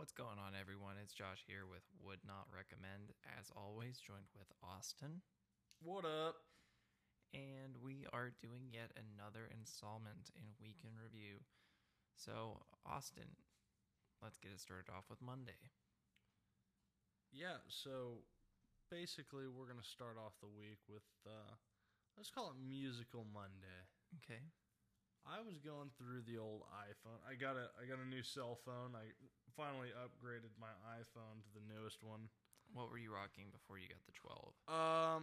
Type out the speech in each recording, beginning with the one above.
What's going on, everyone? It's Josh here with Would Not Recommend, as always, joined with Auston. What up? And we are doing yet another installment in Week in Review. So, Auston, let's get it started off with Monday. Yeah, so basically, we're going to start off the week with, uh, let's call it Musical Monday. Okay. I was going through the old iPhone. I got a I got a new cell phone. I finally upgraded my iPhone to the newest one. What were you rocking before you got the 12? Um,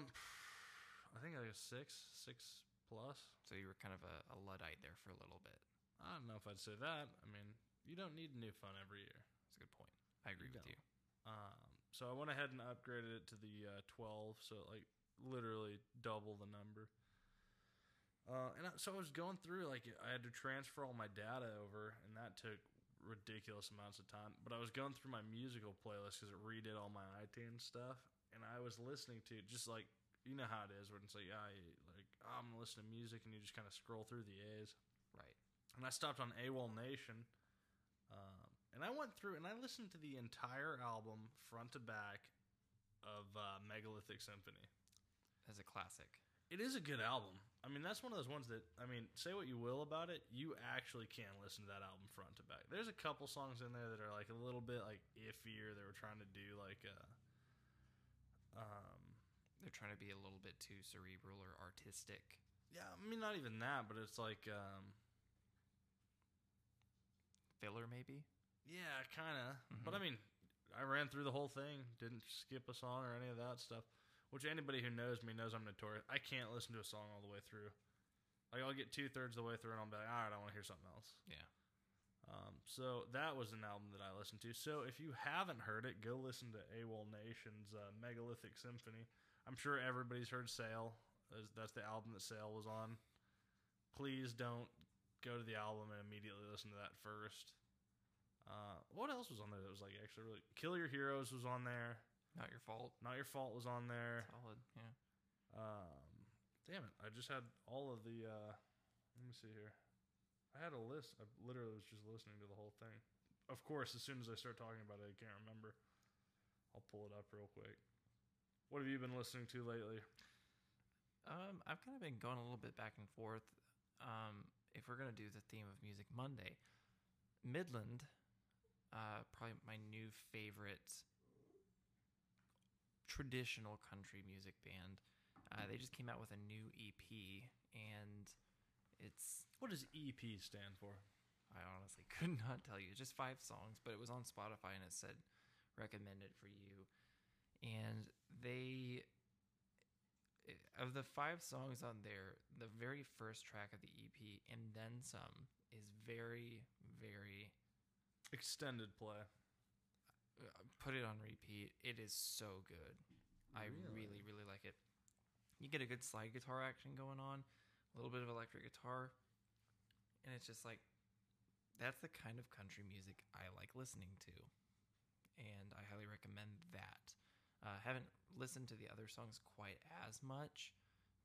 I think I was six, six plus. So you were kind of a, a Luddite there for a little bit. I don't know if I'd say that. I mean, you don't need a new phone every year. That's a good point. I agree You with you. don't. Um, so I went ahead and upgraded it to the uh, 12, so like literally double. Uh, and I, so I was going through like I had to transfer all my data over, and that took ridiculous amounts of time. But I was going through my musical playlist because it redid all my iTunes stuff, and I was listening to just like you know how it is when it's like I like oh, I'm gonna listen to music, and you just kind of scroll through the A's Right. and I stopped on AWOLNATION, um, and I went through and I listened to the entire album front to back of uh, Megalithic Symphony. As a classic. It is a good album. I mean, that's one of those ones that I mean, say what you will about it, you actually can listen to that album front to back. There's a couple songs in there that are like a little bit like iffier. They were trying to do like a, um, They're trying to be a little bit too cerebral or artistic. yeah, I mean, not even that, but it's like, um, Filler, maybe? Yeah, kind of. But I mean, I ran through the whole thing, didn't skip a song or any of that stuff. Which anybody who knows me knows I'm notorious. I can't listen to a song all the way through. Like I'll get two thirds of the way through and I'll be like, all right, I want to hear something else. Yeah. Um, so that was an album that I listened to. So if you haven't heard it, go listen to AWOLNATION's uh, Megalithic Symphony. I'm sure everybody's heard Sail. That's- the album that Sail was on. Please don't go to the album and immediately listen to that first. Uh, what else was on there that was like actually really? Kill Your Heroes was on there. Not your fault. Not Your Fault was on there. Solid. Yeah. Um, damn it! I just had all of the. Uh, let me see here. I had a list. I literally was just listening to the whole thing. Of course, as soon as I start talking about it, I can't remember. I'll pull it up real quick. What have you been listening to lately? Um, I've kind of been going a little bit back and forth. Um, if we're gonna do the theme of Music Monday, Midland, uh, probably my new favorite traditional country music band. Uh, they just came out with a new EP, and it's What does EP stand for? I honestly could not tell you. It's just five songs, but it was on Spotify and it said recommended for you. And they, of the five songs on there, the very first track of the EP, and then some, is very, very. Extended play. Put it on repeat. It is so good. I Really? really, really like it. You get a good slide guitar action going on, a little bit of electric guitar, and it's just like that's the kind of country music I like listening to, and I highly recommend that. Uh, haven't listened to the other songs quite as much,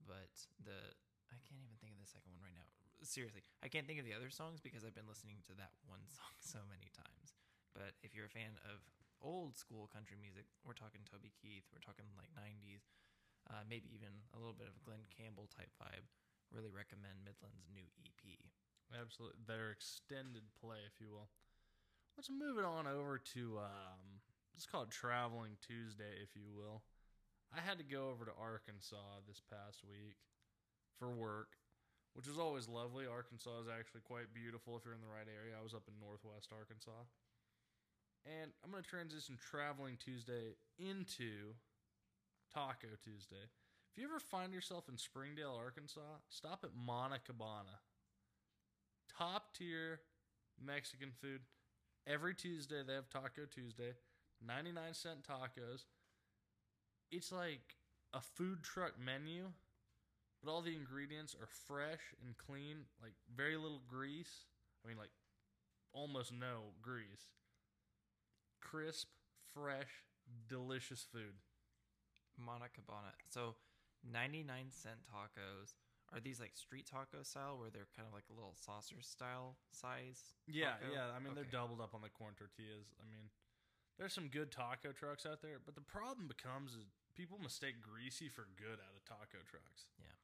but the I can't even think of the second one right now. Seriously, I can't think of the other songs because I've been listening to that one song so many times. But if you're a fan of old school country music, we're talking Toby Keith, we're talking like 90s, uh, maybe even a little bit of Glen Campbell type vibe. Really recommend Midland's new EP. Absolutely. Their extended play, if you will. Let's move it on over to, um, let's call it Traveling Tuesday, if you will. I had to go over to Arkansas this past week for work, which is always lovely. Arkansas is actually quite beautiful if you're in the right area. I was up in northwest Arkansas. And I'm going to transition Traveling Tuesday into Taco Tuesday. If you ever find yourself in Springdale, Arkansas, stop at Mana Cabana top tier Mexican food. Every Tuesday they have Taco Tuesday, 99 cent tacos. It's like a food truck menu, but all the ingredients are fresh and clean, like very little grease. I mean like almost no grease. Crisp, fresh, delicious food. Mana Cabana. So, 99 cent tacos Are these like street taco style, where they're kind of like a little saucer style size? Yeah, taco? yeah. I mean, they're doubled up on the corn tortillas. I mean, there's some good taco trucks out there, but the problem becomes is people mistake greasy for good out of taco trucks. Yeah.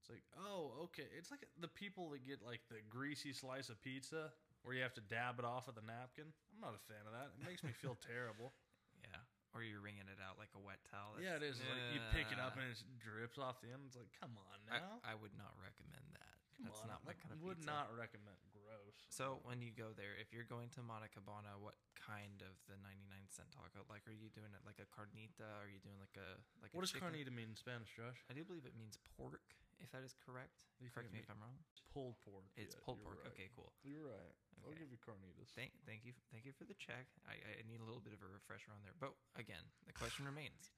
It's like, oh, okay. It's like the people that get like the greasy slice of pizza where you have to dab it off with a napkin. I'm not a fan of that. It makes me feel terrible. Yeah. Or you're wringing it out like a wet towel. Yeah, it is. Like you pick it up and it drips off the end. It's like, come on I, now. I would not recommend that. come That's on. not my I kind of would pizza. not recommend. Gross. So when you go there, if you're going to Montecabana, what kind of the 99 cent taco? Like, are you doing it like a carnita? Are you doing like a like? What a does chicken? carnita mean in Spanish, Josh? I do believe it means pork, if that is correct. You Correct me if I'm wrong. Pulled pork. It's Yeah, pulled pork. right. Okay, cool. You're right. I'll give you carnitas. Thank, thank you, thank you for the check. I, I need a little bit of a refresher on there. But again, the question remains: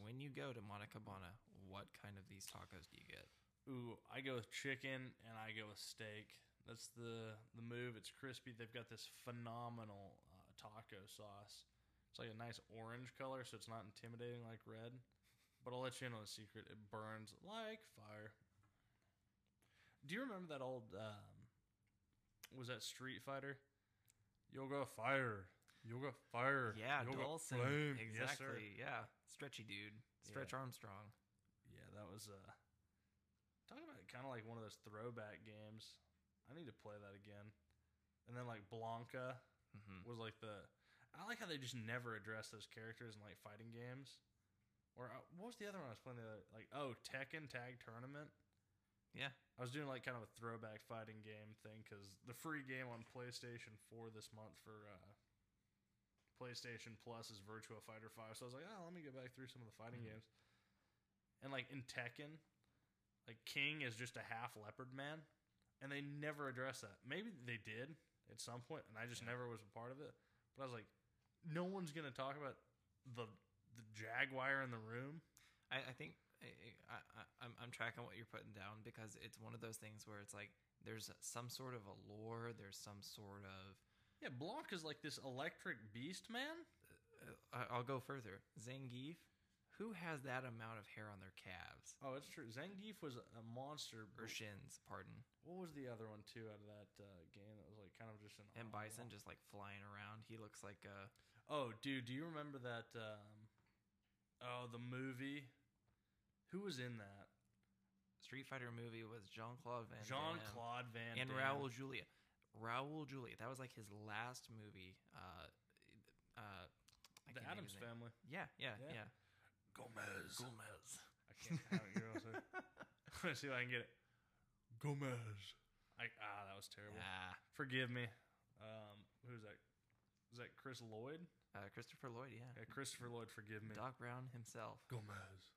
When you go to Montecabana, what kind of these tacos do you get? Ooh, I go with chicken and I go with steak. That's the the move. It's crispy. They've got this phenomenal uh, taco sauce. It's like a nice orange color, so it's not intimidating like red. But I'll let you in on a secret. It burns like fire. Do you remember that old? Um, was that Street Fighter? Yoga fire. Yoga fire. Yeah, Yoga Dhalsim. flame. Yes, sir. Exactly. yeah, stretchy dude, Stretch Armstrong. Yeah, that was uh talking about kind of like one of those throwback games. I need to play that again. And then like Blanka hmm was like the I like how they just never address those characters in like fighting games. Or uh, what was the other one I was playing the other like oh Tekken Tag Tournament. Yeah. I was doing like kind of a throwback fighting game thing because the free game on PlayStation 4 this month for uh, PlayStation Plus is Virtua Fighter 5. So I was like, oh, let me go back through some of the fighting Mhm. games. And like in Tekken, like King is just a half leopard man, and they never address that. Maybe they did at some point, and I just Yeah. never was a part of it. But I was like, no one's gonna talk about the the jaguar in the room. I, I think I, I, I'm, I'm tracking what you're putting down because it's one of those things where it's like there's some sort of a lore, there's some sort of. Yeah, Blanka's like this electric beast man. Uh, I- I'll go further. Zangief, who has that amount of hair on their calves Oh, it's true. Zangief was a monster. or shins? Pardon. What was the other one too out of that uh, game that was like kind of just an And? Bison just like flying around. He looks like a. Oh, dude, do you remember that? Um, oh, the movie. Who was in that? Street Fighter movie was Jean Claude Van Jean Claude Van Damme. and Damme. Raul Julia. Raul Julia. That was like his last movie. Uh, uh, I The can't think of Addams. Family. Yeah, yeah, Yeah. yeah. Gomez. Gomez. I can't. I don't know. So, let's see if I can get it. Gomez. I, ah, that was terrible. Ah, Forgive me. Um, who's that? Is that Chris Lloyd? Uh, Christopher Lloyd. Yeah. Yeah, Christopher Lloyd. Forgive me. Doc Brown himself. Gomez.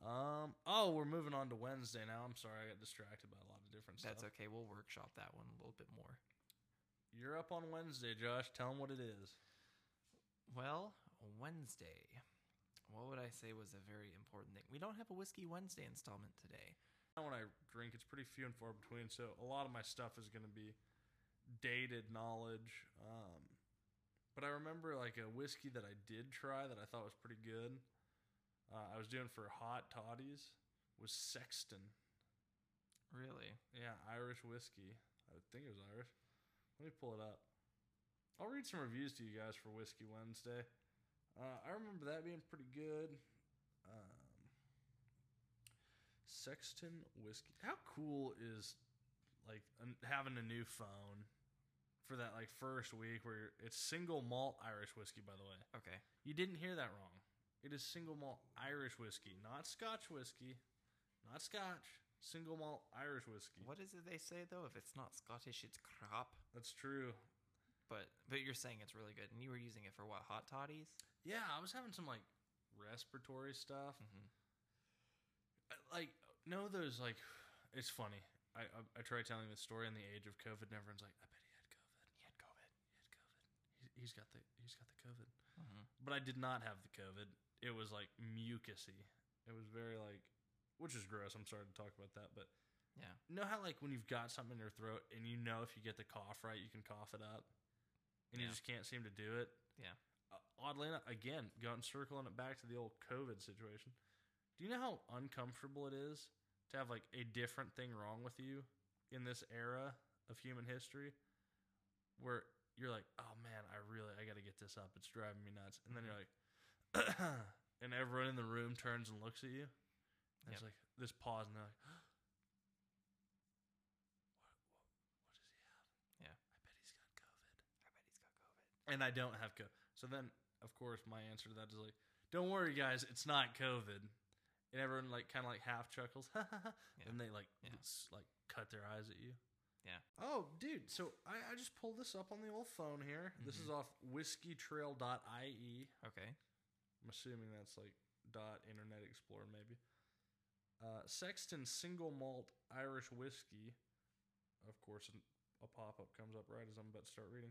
Um. Oh, we're moving on to Wednesday now. I'm sorry, I got distracted by a lot of different stuff. That's okay. We'll workshop that one a little bit more. You're up on Wednesday, Josh. Tell them what it is. Well, Wednesday. What would I say was a very important thing? We don't have a Whiskey Wednesday installment today. When I drink, it's pretty few and far between. So a lot of my stuff is going to be dated knowledge. Um, but I remember like a whiskey that I did try that I thought was pretty good. Uh, I was doing for hot toddies was Sexton. Really? Yeah, Irish whiskey. I think it was Irish. Let me pull it up. I'll read some reviews to you guys for Whiskey Wednesday. Uh, I remember that being pretty good. Um, Sexton whiskey. How cool is like an, having a new phone for that like first week where you're, it's single malt Irish whiskey? By the way, Okay. you didn't hear that wrong. It is single malt Irish whiskey, not Scotch whiskey, not Scotch. Single malt Irish whiskey. What is it they say though? If it's not Scottish, it's crap. That's true. But but you're saying it's really good, and you were using it for what? Hot toddies? Yeah, I was having some like respiratory stuff. Mm-hmm. I- Like, know those like, it's funny. I, I I try telling this story in the age of COVID, and everyone's like, "I bet he had COVID. He had COVID. He had COVID. He's, got the he's got the COVID." Mm-hmm. But I did not have the COVID. It was like mucusy. It was very like, which is gross. I'm sorry to talk about that, but Yeah. know how like when you've got something in your throat and you know if you get the cough right, you can cough it up, and you just can't seem to do it. Yeah. Uh, oddly enough, again, going circling it back to the old COVID situation. Do you know how uncomfortable it is to have like a different thing wrong with you in this era of human history where you're like, oh man, I really I gotta get this up. It's driving me nuts. And then you're mm-hmm. like and everyone in the room turns and looks at you. And it's like this pause and they're like what, what, what does he have? Yeah. I bet he's got COVID. I bet he's got COVID. And I don't have COVID. So then of course my answer to that is like, don't worry guys, it's not COVID. And everyone like kind of like half chuckles, and they like Yeah. like cut their eyes at you. Yeah. Oh, dude. So I, I just pulled this up on the old phone here. This is off whiskeytrail.ie. Okay. I'm assuming that's like dot Internet Explorer maybe. Uh, Sexton single malt Irish whiskey. Of course, a pop up comes up right as I'm about to start reading.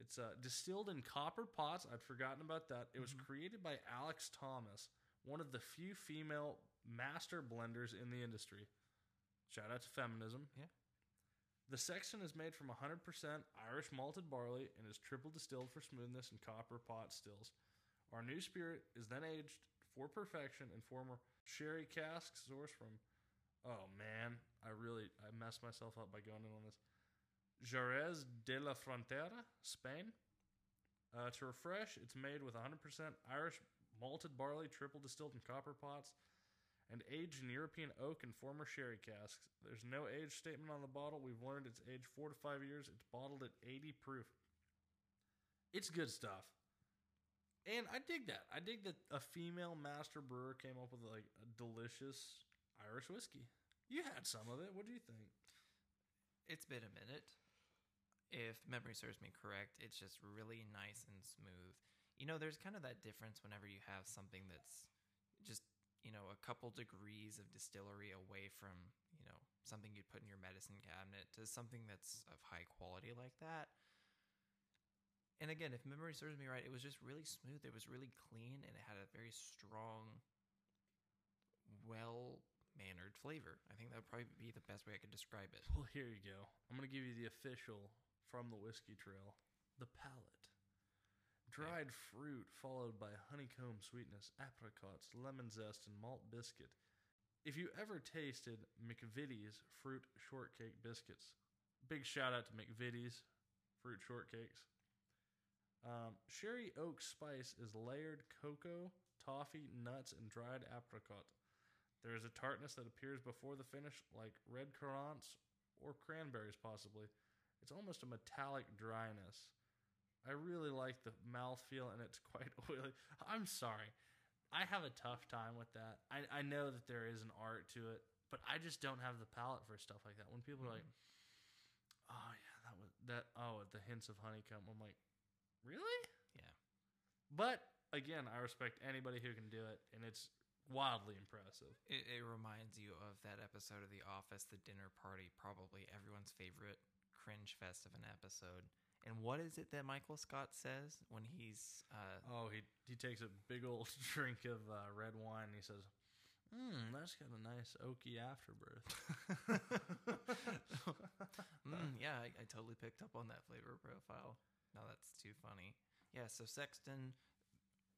It's uh, distilled in copper pots. I'd forgotten about that. It was Mhm. created by Alex Thomas, one of the few female master blenders in the industry. Shout out to feminism. Yeah. The Sexton is made from 100% Irish malted barley and is triple distilled for smoothness in copper pot stills. Our new spirit is then aged for perfection in former sherry casks sourced from. Oh man, I really I messed myself up by going in on this. Jerez de la Frontera, Spain. Uh, to refresh, it's made with 100% Irish malted barley, triple distilled in copper pots, and aged in European oak and former sherry casks. There's no age statement on the bottle. We've learned it's aged four to five years. It's bottled at 80 proof. It's good stuff. And I dig that. I dig that a female master brewer came up with like a delicious Irish whiskey. You had some of it. What do you think? It's been a minute. If memory serves me correct, it's just really nice and smooth. You know, there's kind of that difference whenever you have something that's just, you know, a couple degrees of distillery away from, you know, something you'd put in your medicine cabinet to something that's of high quality like that. And again, if memory serves me right, it was just really smooth. It was really clean and it had a very strong, well mannered flavor. I think that would probably be the best way I could describe it. Well, here you go. I'm going to give you the official from the whiskey trail the palate. Dried fruit followed by honeycomb sweetness, apricots, lemon zest, and malt biscuit. If you ever tasted McVitie's fruit shortcake biscuits, big shout out to McVitie's fruit shortcakes. Um, sherry oak spice is layered cocoa, toffee, nuts, and dried apricot. There is a tartness that appears before the finish, like red currants or cranberries, possibly. It's almost a metallic dryness. I really like the mouthfeel, and it's quite oily. I'm sorry. I have a tough time with that. I, I know that there is an art to it, but I just don't have the palate for stuff like that. When people are like, mm-hmm. "Oh yeah, that was that," oh, the hints of honeycomb. I'm like, really? Yeah. But again, I respect anybody who can do it, and it's wildly impressive. It, it reminds you of that episode of The Office, the dinner party, probably everyone's favorite cringe fest of an episode. And what is it that Michael Scott says when he's uh, Oh, he he takes a big old drink of uh, red wine and he says, "Hmm, that's got a nice oaky afterbirth." mm, yeah, I, I totally picked up on that flavor profile. Now that's too funny. Yeah, so Sexton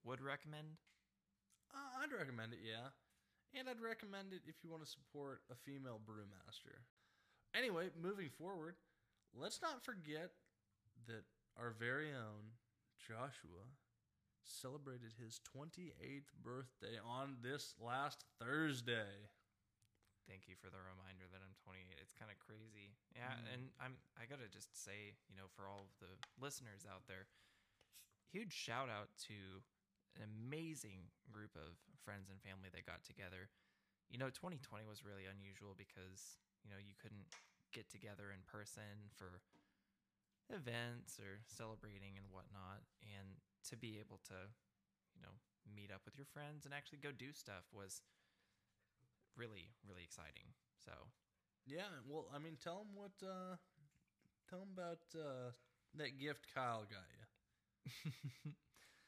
would recommend. Uh, I'd recommend it, yeah, and I'd recommend it if you want to support a female brewmaster. Anyway, moving forward, let's not forget that our very own Joshua celebrated his 28th birthday on this last Thursday. Thank you for the reminder that I'm 28. It's kind of crazy. Yeah, Mm. and I'm I got to just say, you know, for all of the listeners out there, huge shout out to an amazing group of friends and family that got together. You know, 2020 was really unusual because, you know, you couldn't get together in person for events or celebrating and whatnot. And to be able to, you know, meet up with your friends and actually go do stuff was really, really exciting. So, Yeah, well, I mean, tell him what. Uh, tell him about uh, that gift Kyle got you.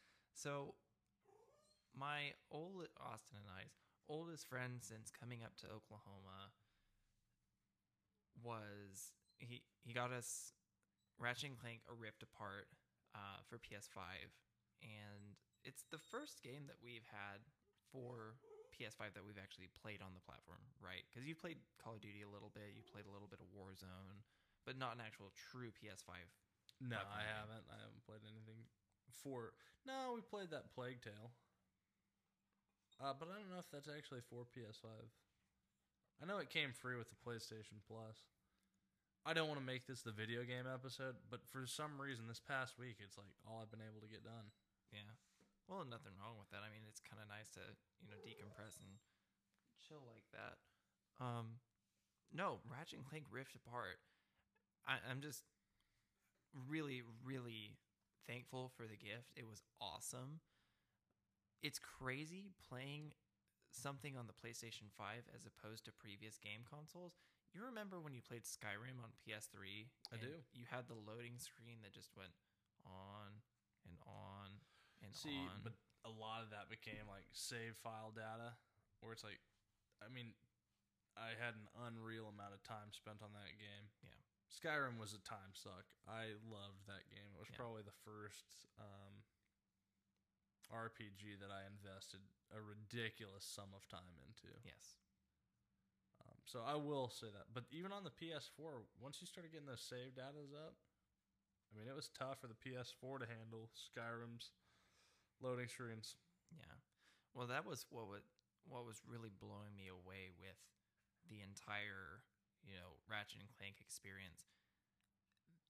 so my old Auston and I's oldest friend since coming up to Oklahoma was he he got us Ratchet and Clank a Rift Apart uh, for PS5, and it's the first game that we've had for PS5 that we've actually played on the platform, right? Because you played Call of Duty a little bit, you played a little bit of Warzone, but not an actual true PS5. No, Platform I haven't. I haven't played anything for. No, we played that Plague Tale. Uh, but I don't know if that's actually for PS5. I know it came free with the PlayStation Plus. I don't want to make this the video game episode, but for some reason this past week it's like all I've been able to get done. Yeah. Well, nothing wrong with that. I mean, it's kind of nice to, you know, decompress and chill like that. Um, no, Ratchet and Clank Rift Apart. I, I'm just really, really thankful for the gift. It was awesome. It's crazy playing something on the PlayStation 5 as opposed to previous game consoles. You remember when you played Skyrim on PS3? I do. You had the loading screen that just went on and on and See, on. but a lot of that became like save file data, where it's like, I mean, I had an unreal amount of time spent on that game. Yeah. Skyrim was a time suck. I loved that game. It was Yeah. probably the first um, RPG that I invested a ridiculous sum of time into. yes. So I will say that. But even on the PS4, once you started getting those save datas up, I mean, it was tough for the PS4 to handle Skyrim's loading screens. Yeah. Well, that was what was what was really blowing me away with the entire, you know, Ratchet and Clank experience.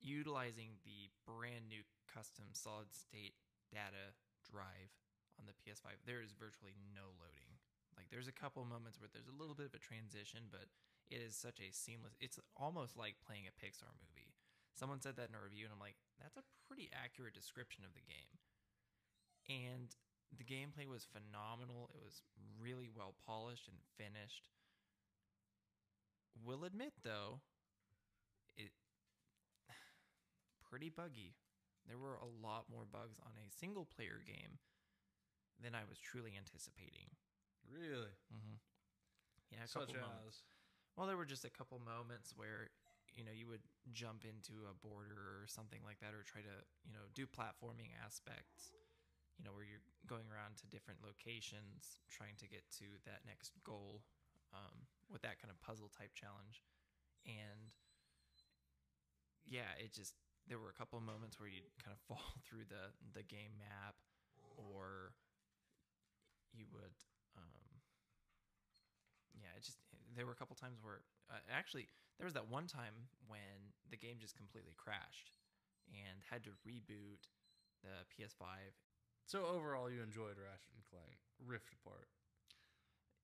Utilizing the brand new custom solid state data drive on the PS5, there is virtually no loading. Like there's a couple moments where there's a little bit of a transition, but it is such a seamless. It's almost like playing a Pixar movie. Someone said that in a review, and I'm like, that's a pretty accurate description of the game. And the gameplay was phenomenal. It was really well polished and finished. Will admit though, it pretty buggy. There were a lot more bugs on a single player game than I was truly anticipating. Really? Mm-hmm. Yeah, a Such couple moments. as. Well, there were just a couple moments where you know you would jump into a border or something like that, or try to you know do platforming aspects. You know where you're going around to different locations, trying to get to that next goal um, with that kind of puzzle type challenge, and yeah, it just there were a couple moments where you'd kind of fall through the the game map, or you would just there were a couple times where uh, actually there was that one time when the game just completely crashed and had to reboot the PS5. So overall, you enjoyed Ratchet and Clank Rift Apart.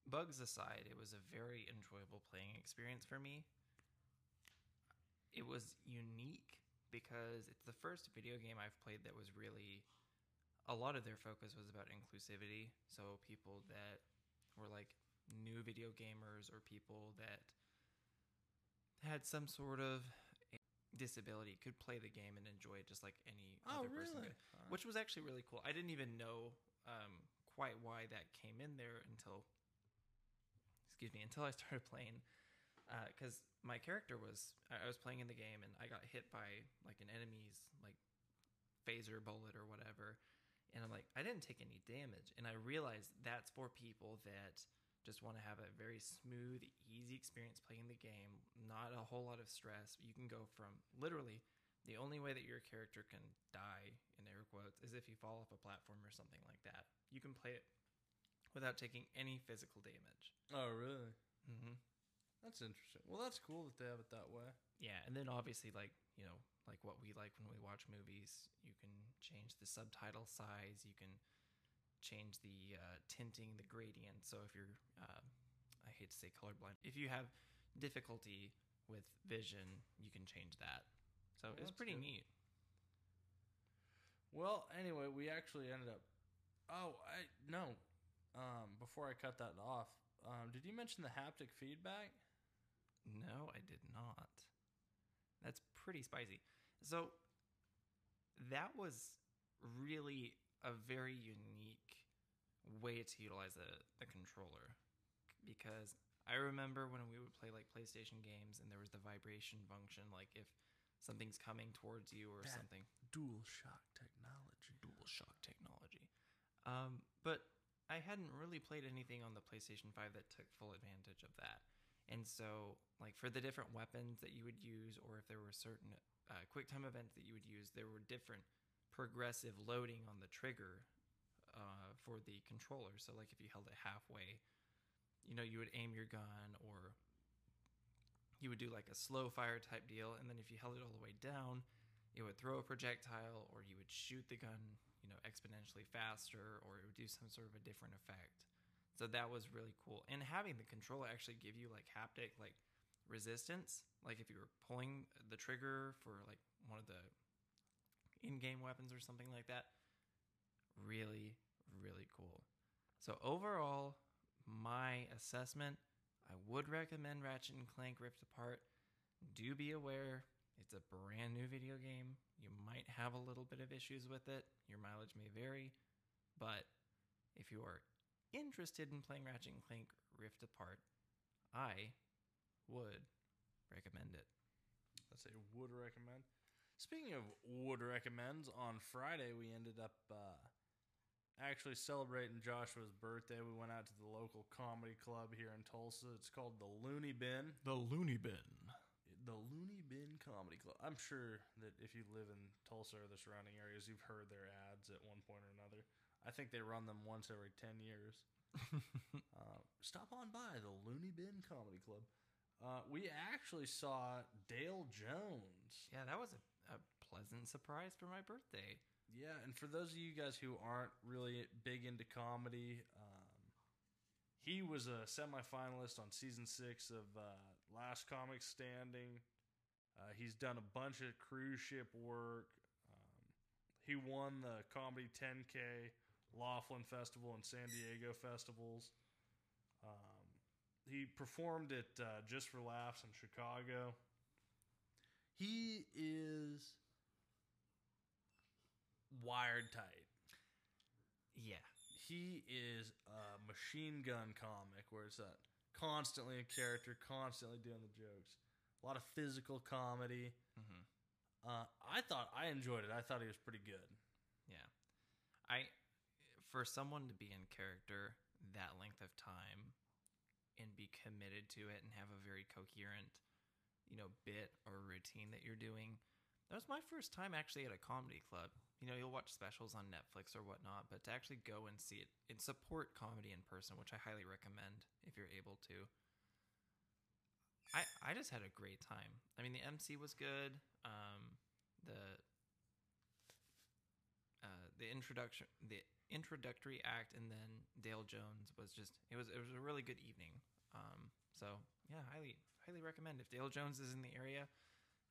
Bugs aside, it was a very enjoyable playing experience for me. It was unique because it's the first video game I've played that was really a lot of their focus was about inclusivity. So people that were like new video gamers or people that had some sort of disability could play the game and enjoy it just like any Oh, other person really? could which was actually really cool. I didn't even know um, quite why that came in there until, excuse me, until I started playing. Because my character was, I was playing in the game and I got hit by like an enemy's like phaser bullet or whatever, and I'm like, I didn't take any damage, and I realized that's for people that just want to have a very smooth, easy experience playing the game, not a whole lot of stress. You can go from literally the only way that your character can die in air quotes is if you fall off a platform or something like that. You can play it without taking any physical damage. Oh, really? Mm-hmm. That's interesting. Well, that's cool that they have it that way. Yeah, and then obviously, like you know, like what we like when we watch movies, you can change the subtitle size. You can change the uh, tinting, the gradient. So if you're, uh, I hate to say colorblind, if you have difficulty with vision, you can change that. So Well, it's pretty good. neat. Well, anyway, we actually ended up. Oh, I no. Um, before I cut that off, um, did you mention the haptic feedback? No, I did not. That's pretty spicy. So that was really a very unique way to utilize the, the controller because I remember when we would play like PlayStation games and there was the vibration function, like if something's coming towards you or That- something. Dual shock technology. Dual shock technology. Um, but I hadn't really played anything on the PlayStation 5 that took full advantage of that. And so, like for the different weapons that you would use, or if there were certain uh, quick time events that you would use, there were different progressive loading on the trigger uh, for the controller. So, like if you held it halfway, you know, you would aim your gun, or you would do like a slow fire type deal. And then if you held it all the way down, it would throw a projectile, or you would shoot the gun, you know, exponentially faster, or it would do some sort of a different effect. So that was really cool. And having the controller actually give you like haptic like resistance, like if you were pulling the trigger for like one of the in-game weapons or something like that, really really cool. So overall, my assessment, I would recommend Ratchet and Clank Rift Apart. Do be aware it's a brand new video game. You might have a little bit of issues with it. Your mileage may vary, but if you are interested in playing Ratchet and Clank Rift Apart, I would recommend it. I say would recommend. Speaking of would recommends, on Friday we ended up uh, actually celebrating Joshua's birthday. We went out to the local comedy club here in Tulsa. It's called the Looney Bin. The Looney Bin. The Looney Bin Comedy Club. I'm sure that if you live in Tulsa or the surrounding areas, you've heard their ads at one point or another. I think they run them once every 10 years. uh, stop on by the Looney Bin Comedy Club. Uh, we actually saw Dale Jones. Yeah, that was a, a pleasant surprise for my birthday. Yeah, and for those of you guys who aren't really big into comedy, um, he was a semifinalist on season six of uh, Last Comic Standing. Uh, he's done a bunch of cruise ship work. Um, he won the Comedy 10K Laughlin Festival and San Diego festivals. Um, he performed at uh, Just for Laughs in Chicago. He is wired tight. Yeah. He is a machine gun comic where it's a constantly a character, constantly doing the jokes. A lot of physical comedy. Mm-hmm. Uh, I thought I enjoyed it. I thought he was pretty good. Yeah. I for someone to be in character that length of time and be committed to it and have a very coherent, you know, bit or routine that you're doing. That was my first time actually at a comedy club. You know, you'll watch specials on Netflix or whatnot, but to actually go and see it and support comedy in person, which I highly recommend if you're able to. I I just had a great time. I mean, the MC was good. Um, the uh, the introduction, the introductory act, and then Dale Jones was just it was it was a really good evening. Um, so yeah, highly highly recommend if Dale Jones is in the area.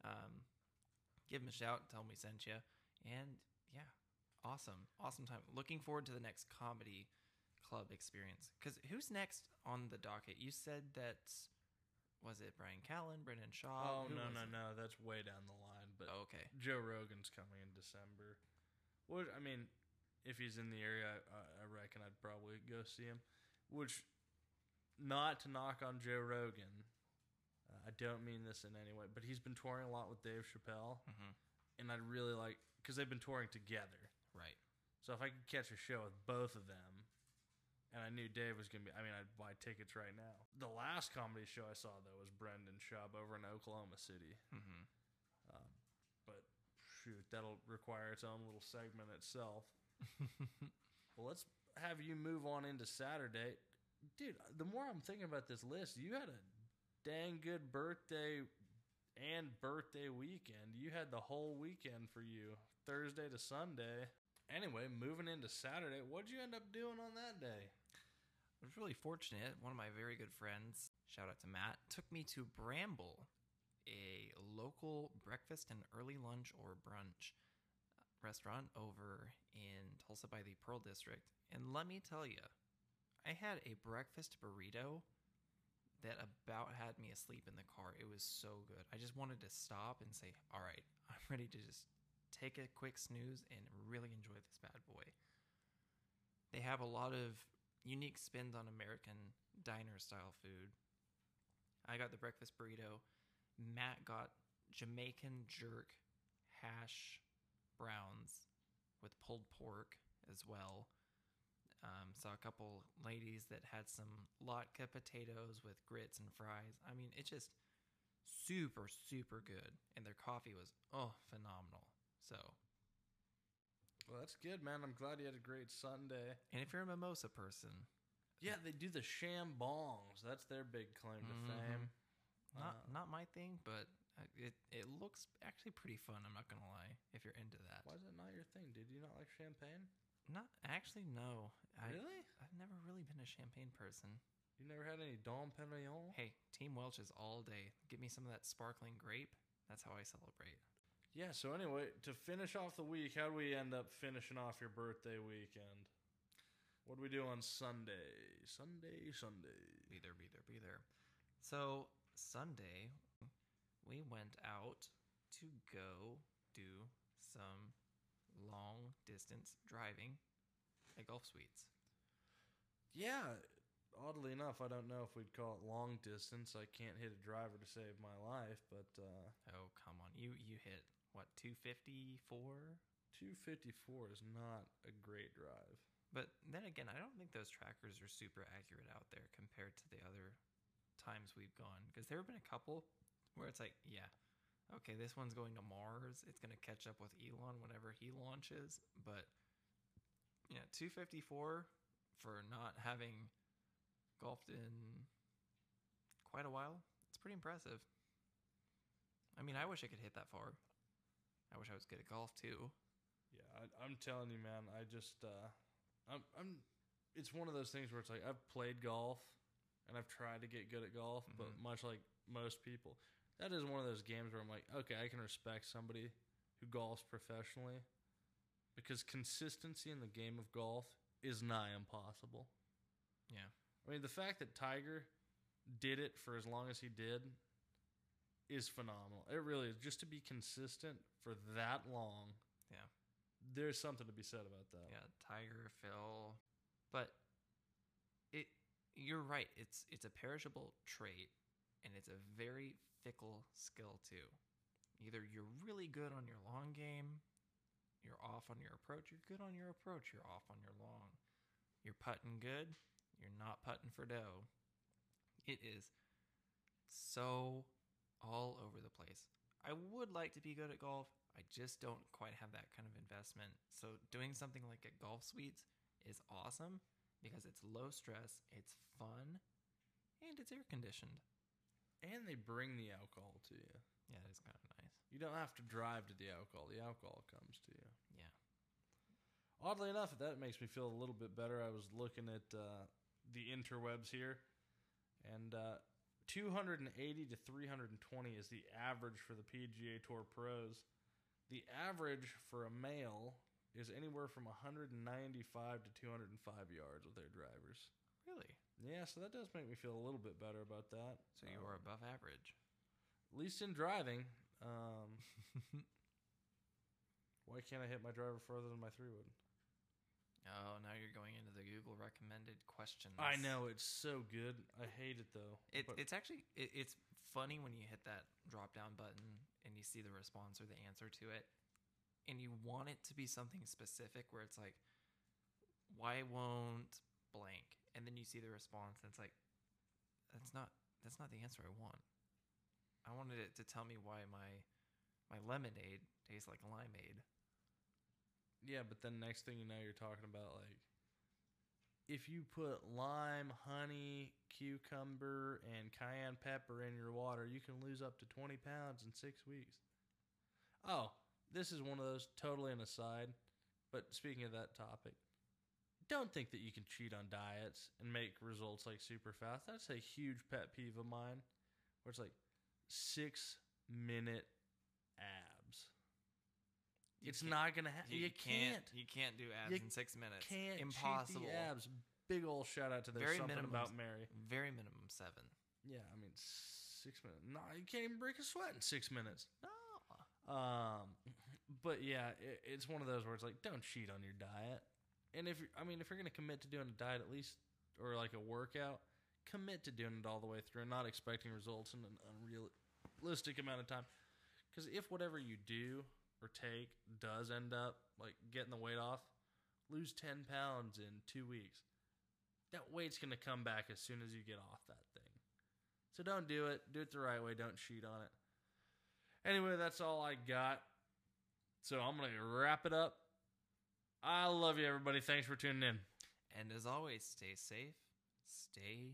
Um, give him a shout, tell him we sent you, and yeah, awesome, awesome time. Looking forward to the next comedy club experience. Because who's next on the docket? You said that was it Bryan Callen, Brendan Schaub? Oh Who no no it? no, that's way down the line. But Oh, okay, Joe Rogan's coming in December. What I mean, if he's in the area, I, I reckon I'd probably go see him. Which, not to knock on Joe Rogan, uh, I don't mean this in any way, but he's been touring a lot with Dave Chappelle, Mhm. and I'd really like because they've been touring together. right. So if I could catch a show with both of them, and I knew Dave was gonna be, I mean, I'd buy tickets right now. The last comedy show I saw though was Brendan Schaub over in Oklahoma City. hmm Um, but shoot, that'll require its own little segment itself. Well, let's have you move on into Saturday, dude. The more I'm thinking about this list, you had a dang good birthday and birthday weekend. You had the whole weekend for you, Thursday to Sunday. Anyway, moving into Saturday, what'd you end up doing on that day? I was really fortunate. One of my very good friends, shout out to Matt, took me to Bramble, a local breakfast and early lunch or brunch uh, restaurant over in Tulsa by the Pearl District. And let me tell you, I had a breakfast burrito that about had me asleep in the car. It was so good. I just wanted to stop and say, "All right, I'm ready to just take a quick snooze and really enjoy this bad boy." They have a lot of unique spins on American diner style food. I got the breakfast burrito. Matt got Jamaican jerk hash browns with pulled pork as well. Um, saw a couple ladies that had some latke potatoes with grits and fries. I mean, it's just super, super good. And their coffee was, oh, phenomenal. So, Well, that's good, man. I'm glad you had a great Sunday. and if you're a mimosa person, Yeah, they do the shambongs. That's their big claim to Mhm. fame. not Uh, not my thing, but uh, it it looks actually pretty fun. I'm not gonna lie. If you're into that, Why is it not your thing? Did you not like champagne? not actually no. I, really? I've never really been a champagne person. You never had any Dom Perignon? Hey, Team Welch is all day. Give me some of that sparkling grape. That's how I celebrate. Yeah, so anyway, to finish off the week, how do we end up finishing off your birthday weekend? What do we do on Sunday? Sunday, Sunday. Be there, be there, be there. So Sunday, we went out to go do some long distance driving at Golf Suites. Yeah, oddly enough, I don't know if we'd call it long distance. I can't hit a driver to save my life, but uh, Oh come on, you you hit what two fifty four? 254 is not a great drive. But then again, I don't think those trackers are super accurate out there compared to the other times we've gone. Because there have been a couple where it's like, yeah, okay, this one's going to Mars. It's going to catch up with Elon whenever he launches. But yeah, 254 for not having golfed in quite a while. It's pretty impressive. I mean, I wish I could hit that far. I wish I was good at golf too. Yeah, I, I'm telling you, man. I just, uh, I'm, I'm. It's one of those things where it's like I've played golf, and I've tried to get good at golf, but Mhm. much like most people, that is one of those games where I'm like, okay, I can respect somebody who golfs professionally, because consistency in the game of golf is nigh impossible. Yeah. I mean, the fact that Tiger did it for as long as he did is phenomenal. It really is. Just to be consistent for that long. Yeah. There's something to be said about that. Yeah, Tiger, Phil. But it you're right. It's it's a perishable trait and it's a very fickle skill too. Either you're really good on your long game, you're off on your approach, you're good on your approach, you're off on your long. You're putting good, you're not putting for dough. It is so all over the place. I would like to be good at golf. I just don't quite have that kind of investment. So doing something like at Golf Suites is awesome because it's low stress, it's fun, and it's air conditioned. And they bring the alcohol to you. Yeah, it is kind of nice. You don't have to drive to the alcohol. The alcohol comes to you. Yeah. Oddly enough, that makes me feel a little bit better. I was looking at uh, the interwebs here, and uh, 280 to 320 is the average for the PGA Tour pros. The average for a male is anywhere from 195 to 205 yards with their drivers. Really? Yeah, so that does make me feel a little bit better about that. So you Um, are above average. at least in driving. Um, why can't I hit my driver further than my three wood? Oh, now you're going into the Google recommended questions. I know it's so good. I hate it though. It, But- it's actually it, it's funny when you hit that drop down button and you see the response or the answer to it, and you want it to be something specific where it's like, why won't blank? And then you see the response and it's like, that's not that's not the answer I want. I wanted it to tell me why my my lemonade tastes like limeade. Yeah, but then next thing you know, you're talking about like if you put lime, honey, cucumber, and cayenne pepper in your water, you can lose up to 20 pounds in six weeks. Oh, this is one of those totally an aside. But speaking of that topic, don't think that you can cheat on diets and make results like super fast. That's a huge pet peeve of mine. Where it's like six minute it's can't- gonna happen. You, can't. You can't do abs You in six minutes. Can't Impossible. abs. Big old shout out to there's Very something minimum. about Mary. Very minimum seven. Yeah, I mean six minutes. No, you can't even break a sweat in six minutes. No. Um, but yeah, it, it's one of those where it's like, don't cheat on your diet. And if I mean, if you're gonna commit to doing a diet, at least or like a workout, commit to doing it all the way through, and not expecting results in an unrealistic amount of time. Because if whatever you do or take does end up like getting the weight off, lose 10 pounds in two weeks. That weight's going to come back as soon as you get off that thing. So don't do it. Do it the right way. Don't cheat on it. Anyway, that's all I got. So I'm going to wrap it up. I love you, everybody. Thanks for tuning in. And as always, stay safe, stay.